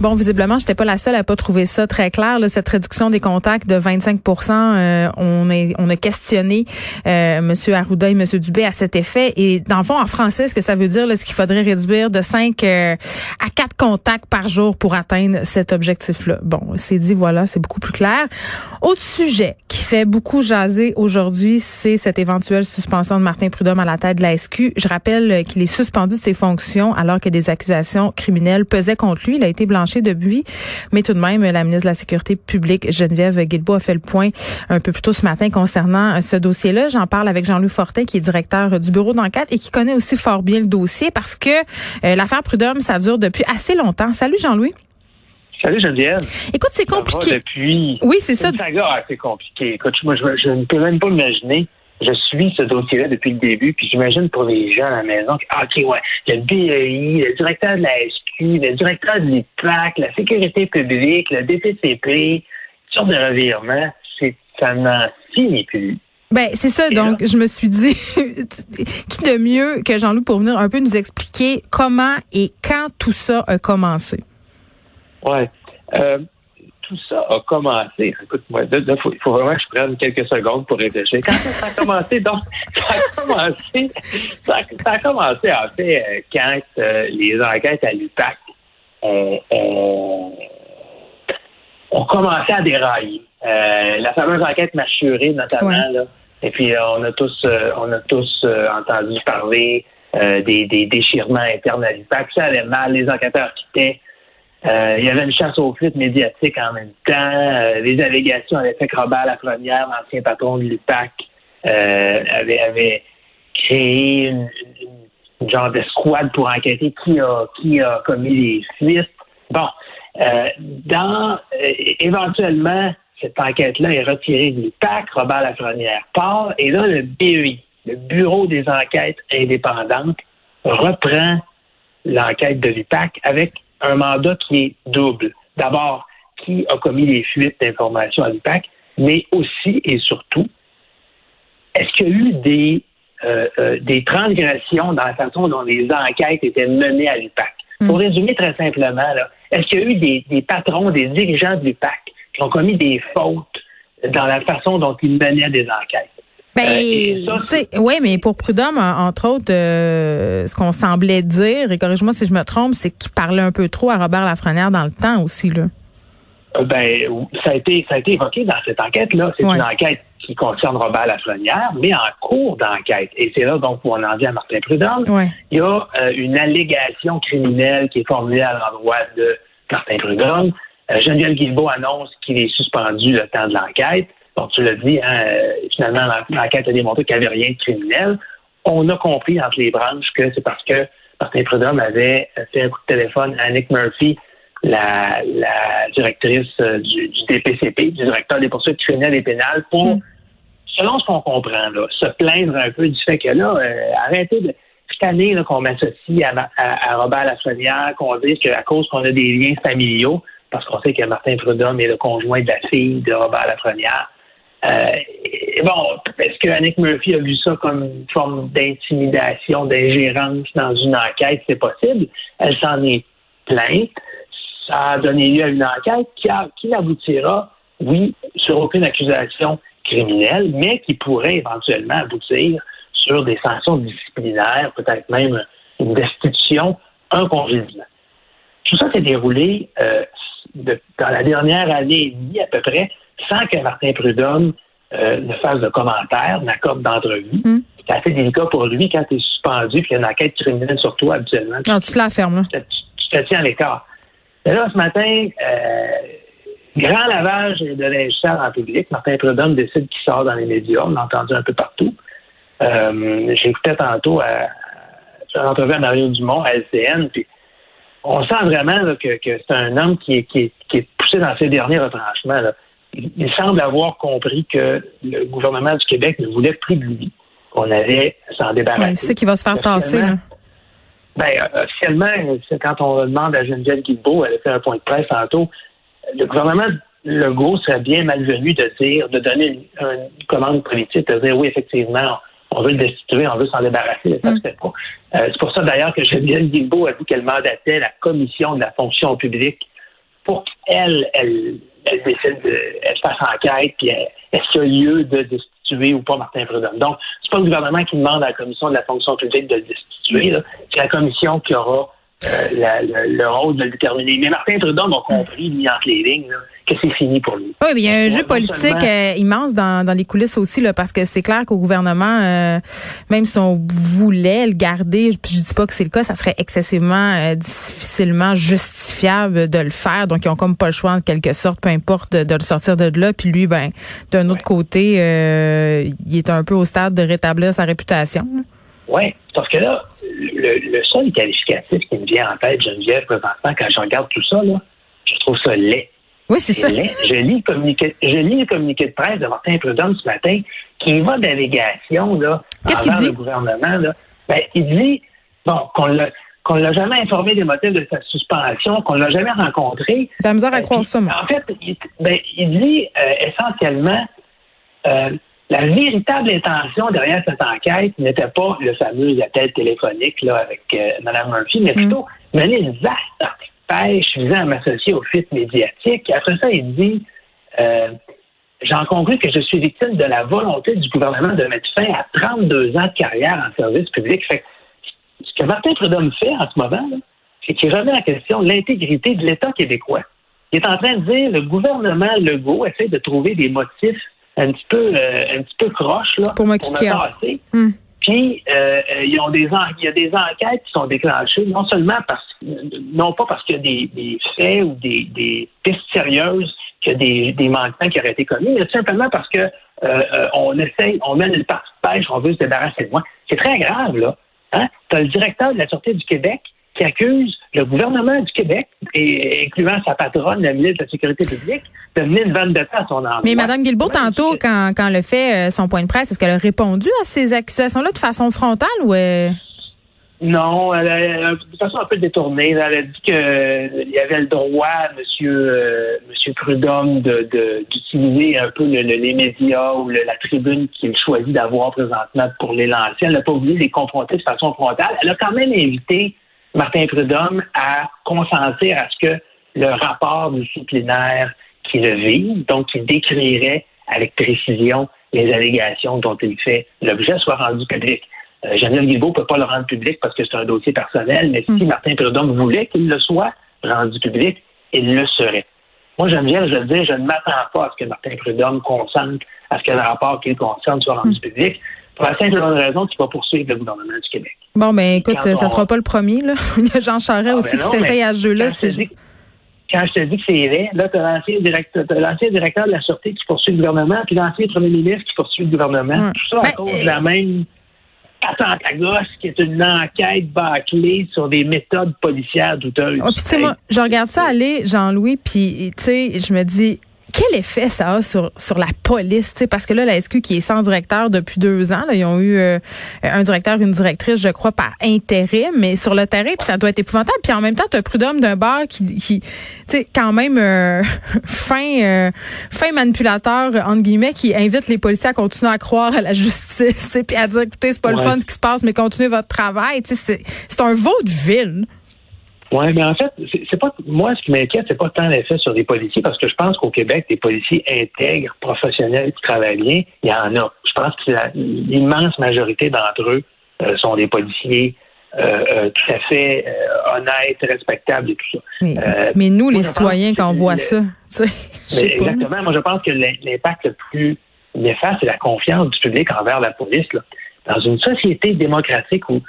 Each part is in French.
Bon, visiblement, j'étais pas la seule à pas trouver ça très clair. Là, cette réduction des contacts de 25 euh, on, est, on a questionné euh, M. Arruda et M. Dubé à cet effet. Et dans le fond, en français, ce que ça veut dire, c'est qu'il faudrait réduire de 5 euh, à 4 contacts par jour pour atteindre cet objectif-là. Bon, c'est dit, voilà, c'est beaucoup plus clair. Autre sujet qui fait beaucoup jaser aujourd'hui, c'est cette éventuelle suspension de Martin Prudhomme à la tête de la SQ. Je rappelle qu'il est suspendu de ses fonctions alors que des accusations criminelles pesaient contre lui. Il a été blanchi Mais tout de même, la ministre de la Sécurité publique, Geneviève Guilbeault, a fait le point un peu plus tôt ce matin concernant ce dossier-là. J'en parle avec Jean-Louis Fortin, qui est directeur du bureau d'enquête et qui connaît aussi fort bien le dossier parce que euh, l'affaire Prud'homme, ça dure depuis assez longtemps. Salut Jean-Louis. Salut Geneviève. Écoute, c'est compliqué. Depuis. Oui, c'est ça. C'est compliqué. Écoute, moi, je, je ne peux même pas imaginer je suis ce dossier-là depuis le début, puis j'imagine pour les gens à la maison, ah, OK, ouais, le BEI, le directeur de la Le directeur de l'IPAC, la sécurité publique, le DPCP, toutes sortes de revirements, c'est, ça n'en finit plus. Ben, c'est ça. donc, je me suis dit, qui de mieux que Jean-Loup pour venir un peu nous expliquer comment et quand tout ça a commencé? Ouais. Euh, tout ça a commencé, écoute-moi, il faut, vraiment que je prenne quelques secondes pour réfléchir. Quand ça a commencé, donc, ça a commencé, ça, a commencé, en fait, euh, quand euh, les enquêtes à l'UPAC ont, ont, commencé à dérailler. Euh, la fameuse enquête Machurée, notamment, là, et puis on a tous, on a tous entendu parler des, des déchirements internes à l'UPAC. Ça allait mal, les enquêteurs quittaient. Euh, il y avait une chasse aux frites médiatique en même temps. Euh, les allégations avaient fait que Robert Lafrenière, l'ancien patron de l'UPAC, euh, avait, avait créé une, genre d'escouade pour enquêter qui a, qui a commis les fuites. Bon, dans éventuellement, cette enquête-là est retirée de l'UPAC, Robert Lafrenière part, et là, le BEI, le Bureau des enquêtes indépendantes, reprend l'enquête de l'UPAC avec un mandat qui est double. D'abord, qui a commis les fuites d'informations à l'UPAC, mais aussi et surtout, est-ce qu'il y a eu des, euh, euh, des transgressions dans la façon dont les enquêtes étaient menées à l'UPAC? Hmm. Pour résumer très simplement, est-ce qu'il y a eu des, des patrons, des dirigeants de l'UPAC qui ont commis des fautes dans la façon dont ils menaient des enquêtes? Ben, euh, oui, mais pour Prudhomme, entre autres, euh, ce qu'on semblait dire, et corrige-moi si je me trompe, c'est qu'il parlait un peu trop à Robert Lafrenière dans le temps aussi, là. Euh, ben, ça a été, ça a été évoqué dans cette enquête-là. C'est une enquête qui concerne Robert Lafrenière, mais en cours d'enquête. Et c'est là donc où on en vient à Martin Prudhomme. Il y a une allégation criminelle qui est formulée à l'endroit de Martin Prudhomme. Geneviève Guilbeault annonce qu'il est suspendu le temps de l'enquête. Donc, tu l'as dit, hein, finalement, l'enquête a démontré qu'il n'y avait rien de criminel. On a compris entre les branches que c'est parce que Martin Prudhomme avait fait un coup de téléphone à Nick Murphy, la, directrice euh, du, DPCP, du directeur des poursuites criminelles et pénales, pour, hmm. selon ce qu'on comprend, là, se plaindre un peu du fait que là, euh, arrêtez de cette année qu'on m'associe à, à, Robert Lafrenière, qu'on dise qu'à cause qu'on a des liens familiaux, parce qu'on sait que Martin Prudhomme est le conjoint de la fille de Robert Lafrenière, euh, bon, est-ce que Annick Murphy a vu ça comme une forme d'intimidation, d'ingérence dans une enquête? C'est possible. Elle s'en est plainte. Ça a donné lieu à une enquête qui, qui aboutira, oui, sur aucune accusation criminelle, mais qui pourrait éventuellement aboutir sur des sanctions disciplinaires, peut-être même une destitution, un congédiement. Tout ça s'est déroulé euh, dans la dernière année et demie à peu près sans que Martin Prudhomme euh, ne fasse de commentaires, n'accorde d'entrevue. Mm. C'est assez délicat pour lui quand tu es suspendu puis il y a une enquête criminelle sur toi habituellement. Non, tu te la fermes. Tu, te tiens à l'écart. là, ce matin, euh, grand lavage de linge en public. Martin Prudhomme décide qu'il sort dans les médias. On l'a entendu un peu partout. Euh, J'ai écouté tantôt à, l'entrevue à Mario Dumont à LCN, puis on sent vraiment que, c'est un homme qui est, qui, est, poussé dans ses derniers retranchements. Là il semble avoir compris que le gouvernement du Québec ne voulait plus de lui, qu'on allait s'en débarrasser. c'est ce qui va se faire passer. Là. Ben, officiellement, c'est quand on demande à Geneviève Guilbeault, elle a fait un point de presse tantôt, le gouvernement Legault serait bien malvenu de dire, de donner une, commande politique, de dire oui, effectivement, on veut le destituer, on veue s'en débarrasser, ça se fait pas. Euh, c'est pour ça d'ailleurs que Geneviève Guilbeault a dit qu'elle mandatait la commission de la fonction publique pour qu'elle, elle, elle décide, de, elle fasse enquête, puis est-ce qu'il y a lieu de destituer ou pas Martin Prudhomme. Donc, c'est pas le gouvernement qui demande à la commission de la fonction publique de le destituer, c'est la commission qui aura euh, le rôle de le déterminer. Mais Martin Trudeau a compris, lui, entre les lignes, que c'est fini pour lui. Oui, mais il y a un jeu politique euh, immense dans, dans les coulisses aussi, là, parce que c'est clair qu'au gouvernement, euh, même si on voulait le garder, je dis pas que c'est le cas, ça serait excessivement difficilement justifiable de le faire. Donc, ils ont comme pas le choix, en quelque sorte, peu importe, de, le sortir de là. Puis lui, ben, d'un autre côté, il est un peu au stade de rétablir sa réputation. Oui, parce que là, le, seul qualificatif qui me vient en tête, Geneviève, présentement, quand je regarde tout ça, là, je trouve ça laid. Oui, c'est ça. Je lis, le communiqué, je lis le communiqué de presse de Martin Prudhomme ce matin qui va d'allégation là, envers le gouvernement. Là. Ben, il dit bon, qu'on l'a qu'on l'a jamais informé des motifs de sa suspension, qu'on l'a jamais rencontré. T'as misère à croire ça, En fait, il, ben, il dit euh, essentiellement euh, la véritable intention derrière cette enquête n'était pas le fameux appel téléphonique là, avec euh, Mme Murphy, mais plutôt mm. mener une vaste pêche visant à m'associer au fit médiatique. Après ça, il dit euh, J'en conclus que je suis victime de la volonté du gouvernement de mettre fin à 32 ans de carrière en service public. Fait ce que Martin Prudhomme fait en ce moment, c'est qu'il remet en question l'intégrité de l'État québécois. Il est en train de dire le gouvernement Legault essaie de trouver des motifs un petit peu euh, un petit peu croche là pour, me hmm. Puis euh, ils ont des il y a des enquêtes qui sont déclenchées non seulement parce non pas parce qu'il y a des, des faits ou des, des pistes sérieuses qu'il y a des, des manquements qui auraient été commis, mais simplement parce que euh, on essaye, on mène une partie de pêche, on veut se débarrasser de moi. C'est très grave, là. Hein? Tu as le directeur de la Sûreté du Québec qui accuse le gouvernement du Québec, et, incluant sa patronne, la ministre de la Sécurité publique, de mener une vanne de temps à son endroit. Mais Mme Guilbeault, tantôt, quand, quand elle a fait euh, son point de presse, est-ce qu'elle a répondu à ces accusations-là de façon frontale ou... Euh? Non, elle a, de façon un peu détournée. Elle a dit qu'il euh, y avait le droit, Monsieur, Monsieur Prudhomme, d'utiliser un peu les médias ou la tribune qu'il choisit d'avoir présentement pour les lancer. Elle n'a pas voulu les confronter de façon frontale. Elle a quand même invité Martin Prudhomme à consentir à ce que le rapport disciplinaire qui le vise, donc qui décrirait avec précision les allégations dont il fait l'objet, soit rendu public. Euh, Geneviève Guilbeault ne peut pas le rendre public parce que c'est un dossier personnel, mais si hmm. Martin Prudhomme voulait qu'il le soit rendu public, il le serait. Moi, Geneviève, je veux dire, je ne m'attends pas à ce que Martin Prudhomme consente à ce que le rapport qu'il concerne soit rendu hmm. public. Pour la simple raison qu'il va poursuivre le gouvernement du Québec. Bon, ben écoute, ça ne sera pas le premier. Là. Il y a Jean Charest ah, aussi ben qui s'essaye à ce jeu-là. Quand, je te dis que c'est vrai, là, tu as l'ancien directeur, directeur de la Sûreté qui poursuit le gouvernement, puis l'ancien premier ministre qui poursuit le gouvernement. Tout ça à ben, cause de la euh, même attente à gosse qui est une enquête bâclée sur des méthodes policières douteuses. Oh, puis tu sais, moi, je regarde ça aller, Jean-Louis, puis tu sais, je me dis, quel effet ça a sur, sur la police? Parce que là, la SQ qui est sans directeur depuis deux ans, là, ils ont eu euh, un directeur, une directrice, je crois, par intérêt, mais sur le terrain, puis ça doit être épouvantable. Puis en même temps, tu as Prud'homme d'un bar qui, qui tu sais, quand même euh, fin, euh, fin manipulateur, entre guillemets, qui invite les policiers à continuer à croire à la justice, puis à dire, écoutez, c'est pas le fun ce qui se passe, mais continuez votre travail. C'est un vaudeville. Oui, mais en fait, c'est pas moi ce qui m'inquiète, c'est pas tant l'effet sur les policiers, parce que je pense qu'au Québec, des policiers intègres, professionnels, qui travaillent bien, il y en a. Je pense que l'immense majorité d'entre eux euh, sont des policiers euh, euh, tout à fait honnêtes, respectables et tout ça. Mais, nous, les citoyens, quand on voit ça, exactement. Moi, je pense que l'impact le plus néfaste, c'est la confiance du public envers la police. Dans une société démocratique où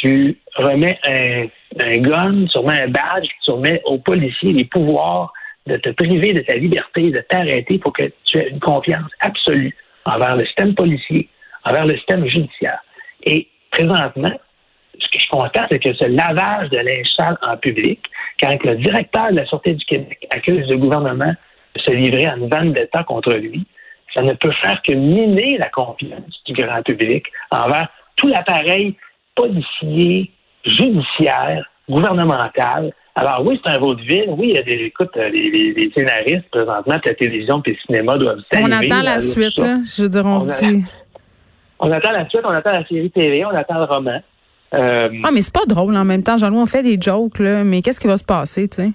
tu remets un, un gun, sûrement un badge, tu remets aux policiers les pouvoirs de te priver de ta liberté, de t'arrêter pour que tu aies une confiance absolue envers le système policier, envers le système judiciaire. Et présentement, ce que je constate, c'est que ce lavage de linge en public, quand le directeur de la Sûreté du Québec accuse le gouvernement de se livrer à une bande d'État contre lui, ça ne peut faire que miner la confiance du grand public envers tout l'appareil policier, judiciaire, gouvernemental. Alors oui, c'est un vaudeville. Oui, il y a des écoutes, euh, les, scénaristes présentement, la télévision et le cinéma doivent On attend la suite, là. Je veux dire, on, se dit. On attend la suite, on attend la série télé, on attend le roman. Euh, ah, mais c'est pas drôle en même temps. Jean-Louis, on fait des jokes, là, mais qu'est-ce qui va se passer, tu sais?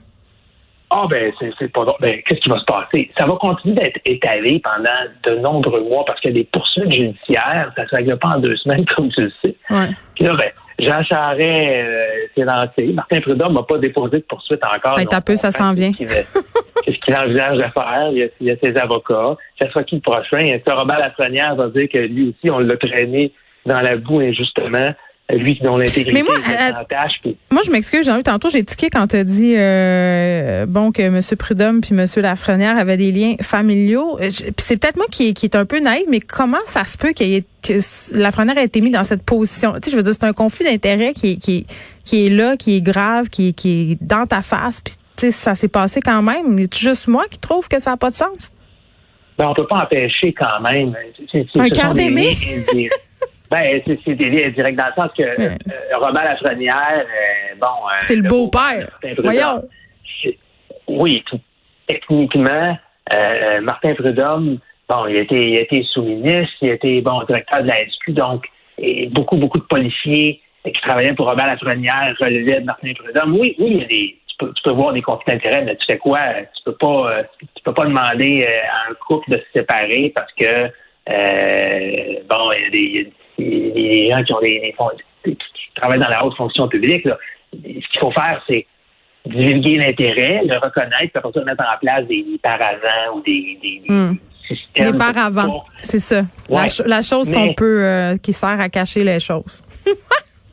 Ah, ben, c'est pas drôle. Ben, qu'est-ce qui va se passer? Ça va continuer d'être étalé pendant de nombreux mois parce qu'il y a des poursuites judiciaires. Ça se règle pas en deux semaines, comme tu le sais. Ouais. Puis là, ben, Jean Charest euh, s'est lancé. Martin Prudhomme n'a pas déposé de poursuite encore. Ben, un peu, ça s'en vient. Qu'est-ce qu'il envisage de faire? Il y, a, ses avocats. Ça sera qui le prochain? Et Robert Lafrenière va dire que lui aussi, on l'a traîné dans la boue injustement? Lui dont l'intégrité Mais moi, euh, moi je m'excuse, Jean-Luc, tantôt j'ai tiqué quand tu as dit euh, bon que M. Prudhomme puis M. Lafrenière avaient des liens familiaux. Euh, puis c'est peut-être moi qui, qui est un peu naïf, mais comment ça se peut qu'il ait, que Lafrenière ait été mis dans cette position? Tu sais, je veux dire, c'est un conflit d'intérêts qui, qui, qui est là, qui est grave, qui, qui est dans ta face, puis tu sais, ça s'est passé quand même. C'est juste moi qui trouve que ça n'a pas de sens? Ben, on peut pas empêcher quand même. un cœur d'aimer? Ben, c'est directs dans le sens que euh, Robert Lafrenière, euh, bon. Euh, c'est le beau-père. Voyons. Oui, techniquement, euh, Martin Prudhomme, bon, il a été, il été sous-ministre, il a été, bon, directeur de la SQ, donc, et beaucoup, beaucoup de policiers qui travaillaient pour Robert Lafrenière relevaient de Martin Prudhomme. Oui, oui, il y a des, tu peux, tu peux voir des conflits d'intérêts, mais tu sais quoi, tu peux pas, tu peux pas demander à un couple de se séparer parce que, bon, il y a des, les gens qui ont des, qui travaillent dans la haute fonction publique, ce qu'il faut faire, c'est divulguer l'intérêt, le reconnaître, puis après ça, mettre en place des, paravents ou des, des, hmm. systèmes. Des paravents, c'est ça. La, chose qu'on peut, euh, qui sert à cacher les choses.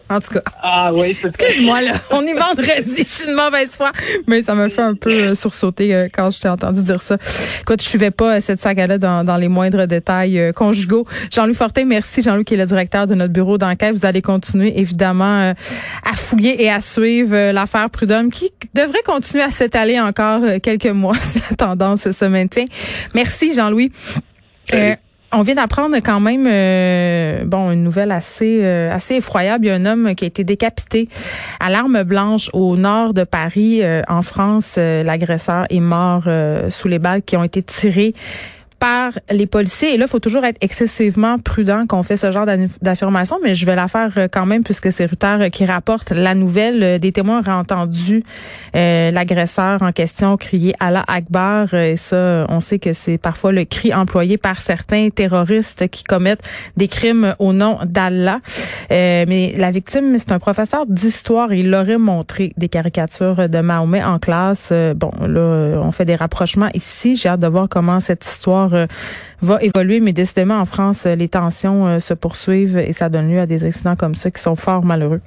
En tout cas. Ah oui, Excuse-moi, là. On est vendredi. Je suis une mauvaise foi. Mais ça me fait un peu euh, sursauter euh, quand je t'ai entendu dire ça. Écoute, je suivais pas euh, cette saga-là dans, dans, les moindres détails conjugaux. Jean-Louis Fortin, merci. Jean-Louis qui est le directeur de notre bureau d'enquête. Vous allez continuer, évidemment, à fouiller et à suivre l'affaire Prudhomme qui devrait continuer à s'étaler encore quelques mois si la tendance se maintient. Merci, Jean-Louis. On vient d'apprendre quand même euh, bon une nouvelle assez euh, assez effroyable. Il y a un homme qui a été décapité à l'arme blanche au nord de Paris, euh, en France. L'agresseur est mort sous les balles qui ont été tirées par les policiers. Et là, il faut toujours être excessivement prudent quand on fait ce genre d'affirmation, mais je vais la faire euh, quand même puisque c'est Ruther euh, qui rapporte la nouvelle. Euh, des témoins auraient entendu l'agresseur en question crier Allah Akbar. Et ça, on sait que c'est parfois le cri employé par certains terroristes qui commettent des crimes au nom d'Allah. mais la victime, c'est un professeur d'histoire. Il aurait montré des caricatures de Mahomet en classe. bon, là, on fait des rapprochements ici. J'ai hâte de voir comment cette histoire euh, va évoluer, mais décidément en France, les tensions euh, se poursuivent et ça donne lieu à des accidents comme ça qui sont fort malheureux.